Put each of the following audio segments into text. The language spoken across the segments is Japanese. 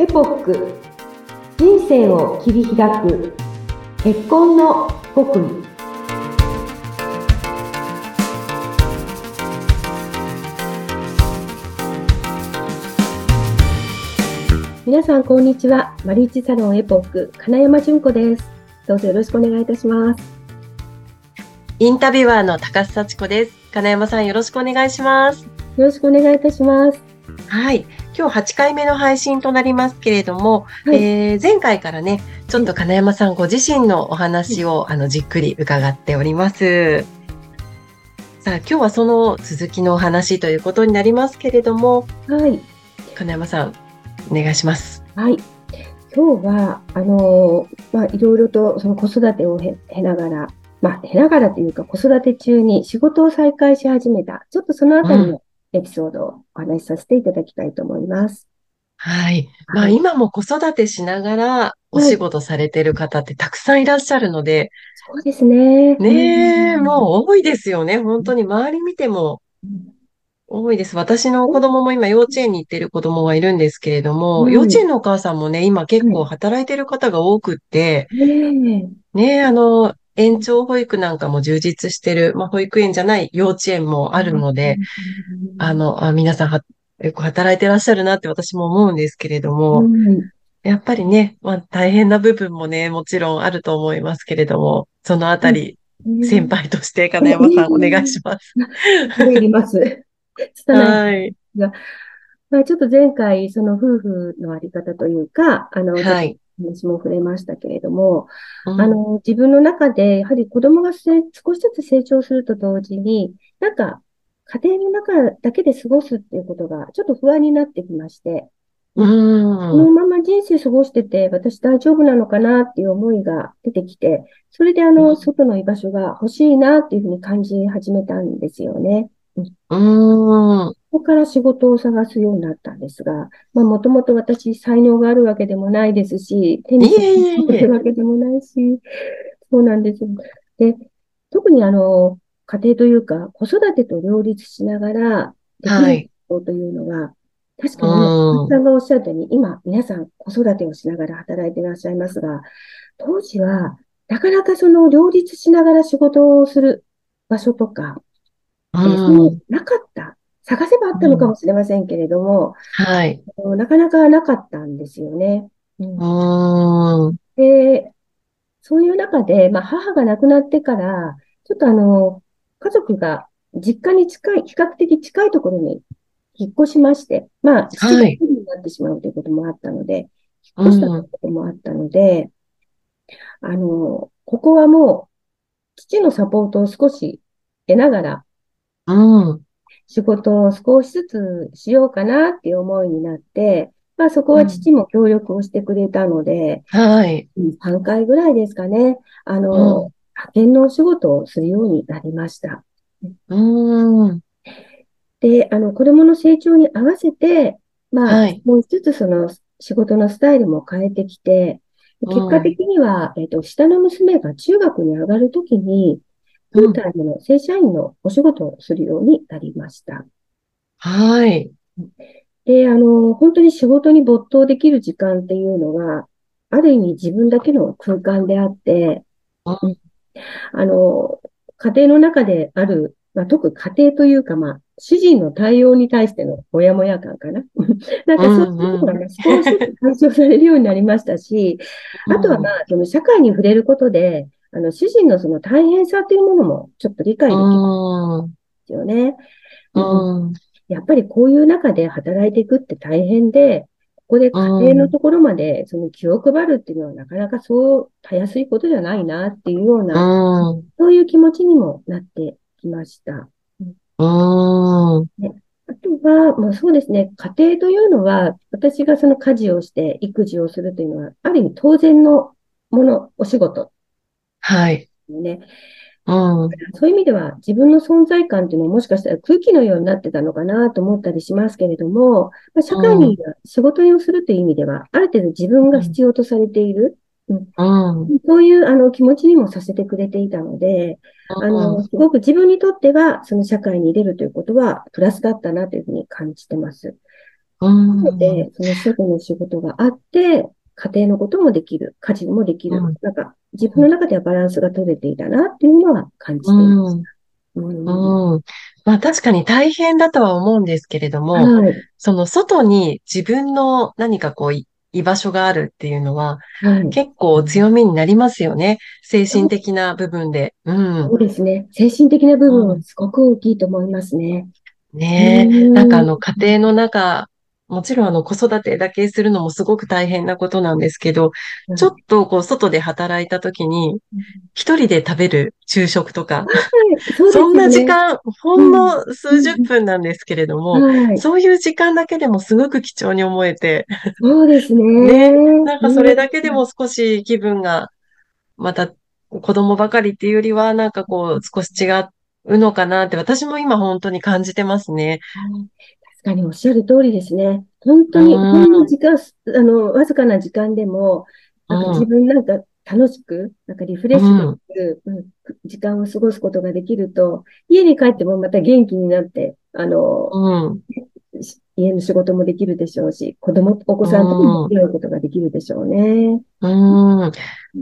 エポック。人生を切り開く。結婚の極意。皆さんこんにちは。マリーチサロンエポック。金山純子です。どうぞよろしくお願いいたします。インタビュアーの高須幸子です。金山さんよろしくお願いします。よろしくお願いいたします。はい今日8回目の配信となりますけれども、はい、えー、前回からね、ちょっと金山さんご自身のお話を、あのじっくり伺っております。さあ、今日はその続きのお話ということになりますけれども、はい。金山さん、お願いします。はい。今日は、あのまあ、いろいろとその子育てを経ながら、まあ、経ながらというか子育て中に仕事を再開し始めた、ちょっとそのあたりのエピソードをお話しさせていただきたいと思います。はい。まあ、今も子育てしながらお仕事されてる方ってたくさんいらっしゃるので。そうですね。ねえ、もう多いですよね。本当に周り見ても多いです。私の子供も今幼稚園に行ってる子供がいるんですけれども、うん、幼稚園のお母さんもね、今結構働いてる方が多くって、ねえ、あの、延長保育なんかも充実してる、まあ、保育園じゃない幼稚園もあるので、あの、あ皆さんは、よく働いてらっしゃるなって私も思うんですけれども、うん、やっぱりね、まあ、大変な部分もね、もちろんあると思いますけれども、そのあたり、先輩として金山さんお願いします。入ります。はい。まあ、ちょっと前回、その夫婦のあり方というか、あの、はい、話も触れましたけれども、うん、あの、自分の中で、やはり子供が少しずつ成長すると同時に、なんか、家庭の中だけで過ごすっていうことが、ちょっと不安になってきまして、うん、このまま人生過ごしてて、私大丈夫なのかなっていう思いが出てきて、それであの、外の居場所が欲しいなっていうふうに感じ始めたんですよね。うん。ここから仕事を探すようになったんですが、まあ、もともと私、才能があるわけでもないですし、手にしてるわけでもないし、そうなんですよ。で、特にあの、家庭というか、子育てと両立しながら、できることというのは、はい、確かに、ね、さんがおっしゃったように、今、皆さん子育てをしながら働いていらっしゃいますが、当時は、なかなかその両立しながら仕事をする場所とか、うん、なかった。探せばあったのかもしれませんけれども、うん、はい。なかなかなかったんですよね。うん、で、そういう中で、まあ、母が亡くなってから、ちょっとあの、家族が実家に近い、比較的近いところに引っ越しまして、まあ、父がになってしまうということもあったので、引っ越したこともあったので、あの、ここはもう、父のサポートを少し得ながら、うん。仕事を少しずつしようかなっていう思いになって、まあそこは父も協力をしてくれたので、うん、はい。3回ぐらいですかね。あの、うん、派遣のお仕事をするようになりました。うん。で、あの、子供の成長に合わせて、まあ、はい、もう一つその仕事のスタイルも変えてきて、結果的には、えっ、と、下の娘が中学に上がるときに、フルタイムの正社員のお仕事をするようになりました。はい。で、あの、本当に仕事に没頭できる時間っていうのが、ある意味自分だけの空間であって、あの、家庭の中である、まあ、特家庭というか、まあ、主人の対応に対してのもやもや感かな。なんかそういうところが、ね、少し解消されるようになりましたし、あとはまあ、その社会に触れることで、あの、主人のその大変さというものもちょっと理解できるんですよね。うん、やっぱりこういう中で働いていくって大変で、ここで家庭のところまでその気を配るっていうのはなかなかそうたやすいことじゃないなっていうような、そういう気持ちにもなってきました。うん、ね。あとは、まあそうですね、家庭というのは、私がその家事をして育児をするというのは、ある意味当然のもの、お仕事はい。ね。うん、そういう意味では自分の存在感っていうのはもしかしたら空気のようになってたのかなと思ったりしますけれども、まあ、社会に仕事をするという意味では、ある程度自分が必要とされている、うん、うん、そういうあの気持ちにもさせてくれていたので、あの、すごく自分にとってはその社会に出るということはプラスだったなというふうに感じてます。うん。で、その外の仕事があって、家庭のこともできる、家事もできる。うん、なんか、自分の中ではバランスが取れていたなっていうのは感じていました。うん。うん、まあ確かに大変だとは思うんですけれども、はい、その外に自分の何かこう居場所があるっていうのは、はい、結構強みになりますよね。精神的な部分で。うん。そうですね。精神的な部分はすごく大きいと思いますね。うん、ねえ。なんかあの家庭の中もちろんあの子育てだけするのもすごく大変なことなんですけど、うん、ちょっとこう外で働いた時に、一人で食べる昼食とか、そそんな時間、ほんの数十分なんですけれども、はい、そういう時間だけでもすごく貴重に思えて、そうですね。ね。なんかそれだけでも少し気分が、また子供ばかりっていうよりは、なんかこう少し違うのかなって私も今本当に感じてますね。かにおっしゃる通りですね。本当に、ほんの時間、あの、わずかな時間でも、なんか自分なんか楽しく、なんかリフレッシュできる、うん、時間を過ごすことができると、家に帰ってもまた元気になって、あの、うん、家の仕事もできるでしょうし、子供、お子さんとも付き合うことができるでしょうね。うん。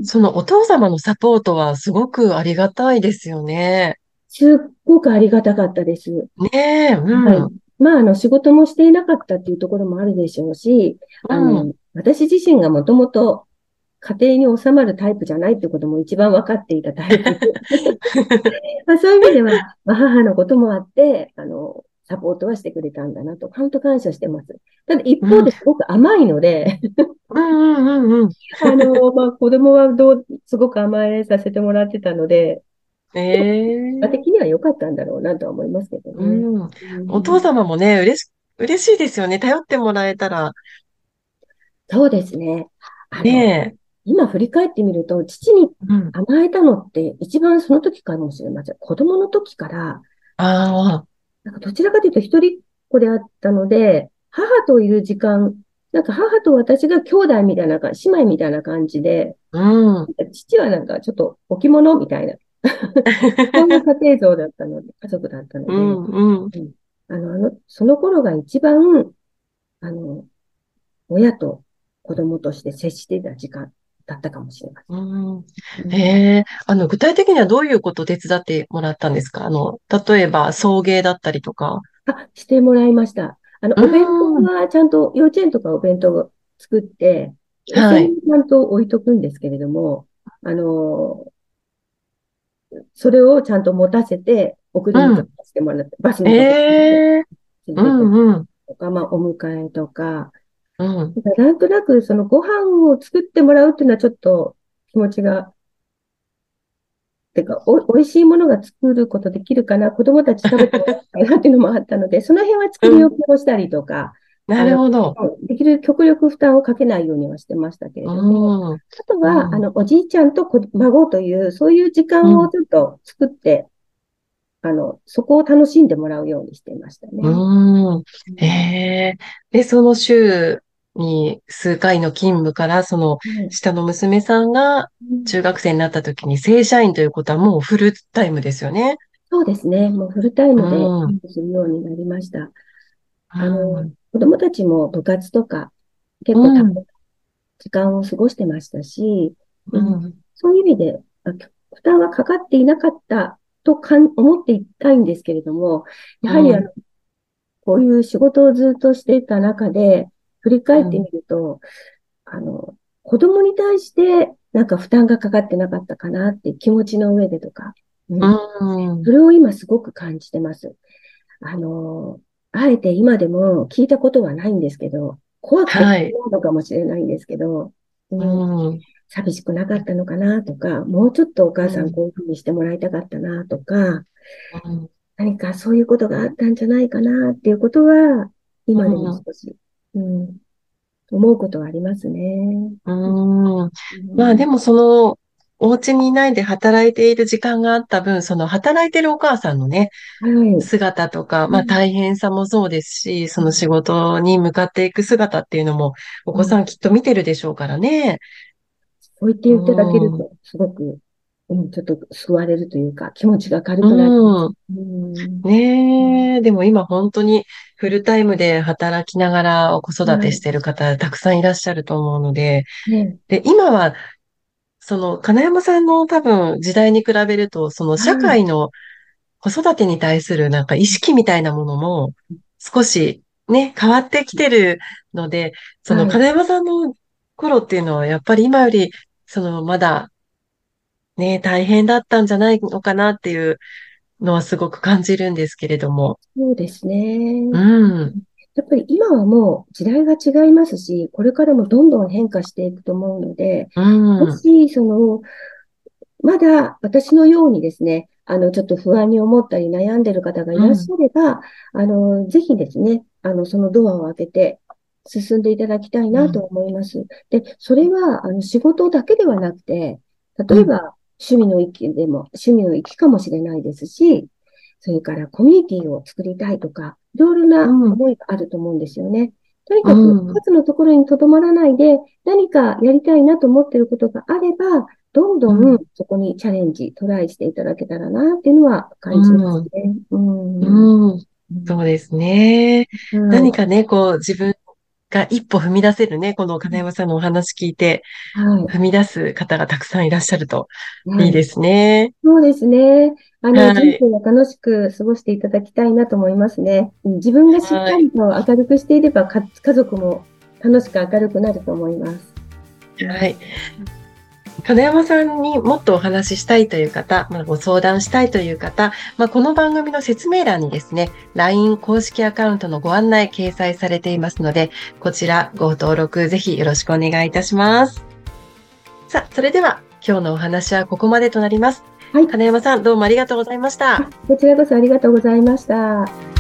そのお父様のサポートはすごくありがたいですよね。すっごくありがたかったです。ねえ、うん。はいまあ、あの、仕事もしていなかったっていうところもあるでしょうし、うん、あの、私自身がもともと家庭に収まるタイプじゃないってことも一番分かっていたタイプ。まあ、そういう意味では、まあ、母のこともあって、あの、サポートはしてくれたんだなと、本当感謝してます。ただ一方ですごく甘いので、うんうんうんうん。あの、まあ、子供はどう、すごく甘えさせてもらってたので、ええー。的には良かったんだろうなとは思いますけどね。うん。お父様もね、嬉し、嬉しいですよね。頼ってもらえたら。そうですね。ねえ。今振り返ってみると、父に甘えたのって一番その時かもしれません。子供の時から、ああ。なんかどちらかというと一人っ子であったので、母といる時間、なんか母と私が兄弟みたいな感じ、姉妹みたいな感じで、うん、父はなんかちょっと置物みたいなそんな家庭像だったので、家族だったので、うんうんうん、あのあのその頃が一番、あの、親と子供として接していた時間だったかもしれません。うん、ええあの、具体的にはどういうことを手伝ってもらったんですか？あの、例えば送迎だったりとか。あ、してもらいました。あの、お弁当はちゃんと、幼稚園とかお弁当を作って、はい。ちゃんと置いとくんですけれども、あの、それをちゃんと持たせて、送り迎えしてもらって、バスに乗ってうんうん。とか、まあ、お迎えとか、うん。なんとなく、そのご飯を作ってもらうっていうのはちょっと気持ちが、てか、お、美味しいものが作ることできるかな、子供たち食べてもらいたいなっていうのもあったので、その辺は作り置きをしたりとか、なるほど。できる極力負担をかけないようにはしてましたけれども、あとは、あの、おじいちゃんと孫という、そういう時間をちょっと作って、あの、そこを楽しんでもらうようにしていましたね。うん。へえ。で、その週に数回の勤務から、その下の娘さんが中学生になった時に正社員ということはもうフルタイムですよね。そうですね。もうフルタイムで勤務するようになりました。あの、子供たちも部活とか結構時間を過ごしてましたし、うん、そういう意味で負担はかかっていなかったとかん思っていたいんですけれども、やはりあの、こういう仕事をずっとしていた中で、振り返ってみると、あの、子供に対してなんか負担がかかってなかったかなって気持ちの上でとか、うん、それを今すごく感じてます。あの、あえて今でも聞いたことはないんですけど、怖くてないのかもしれないんですけど、はい、うん、寂しくなかったのかなとか、もうちょっとお母さんこういうふうにしてもらいたかったなとか、うん、何かそういうことがあったんじゃないかなっていうことは、今でも少し、うん、うん、思うことはありますね。うん。まあでもその、お家にいないで働いている時間があった分、その働いてるお母さんのね、はい、姿とか、まあ大変さもそうですし、その仕事に向かっていく姿っていうのも、お子さんきっと見てるでしょうからね。そう言っていただけると、すごくうん、ちょっと救われるというか、気持ちが軽くなる。うん、ねえ、でも今本当にフルタイムで働きながら子育てしてる方、たくさんいらっしゃると思うので、ね、で、今は、その、金山さんの多分時代に比べると、その社会の子育てに対するなんか意識みたいなものも少しね、変わってきてるので、その金山さんの頃っていうのはやっぱり今より、そのまだね、大変だったんじゃないのかなっていうのはすごく感じるんですけれども。そうですね。うん。やっぱり今はもう時代が違いますし、これからもどんどん変化していくと思うので、うん、もし、その、まだ私のようにですね、あの、ちょっと不安に思ったり悩んでる方がいらっしゃれば、うん、あの、ぜひですね、あの、そのドアを開けて進んでいただきたいなと思います。うん、で、それは、あの、仕事だけではなくて、例えば、趣味の域でも、趣味の域かもしれないですし、それからコミュニティを作りたいとか、いろいろな思いがあると思うんですよね。とにかく、一つのところにとどまらないで、何かやりたいなと思っていることがあれば、どんどんそこにチャレンジ、トライしていただけたらなっていうのは感じますね。うん。うん、そうですね。何かね、こう、自分が一歩踏み出せるね、この金山さんのお話聞いて、はい、踏み出す方がたくさんいらっしゃるといいですね。そうですね。あの、はい、人生を楽しく過ごしていただきたいなと思いますね。自分がしっかりと明るくしていれば、はい、家族も楽しく明るくなると思います。はい。金山さんにもっとお話ししたいという方、まあ、ご相談したいという方、まあ、この番組の説明欄にですね、LINE 公式アカウントのご案内掲載されていますので、こちらご登録ぜひよろしくお願いいたします。さあ、それでは今日のお話はここまでとなります。はい。金山さん、どうもありがとうございました。こちらこそありがとうございました。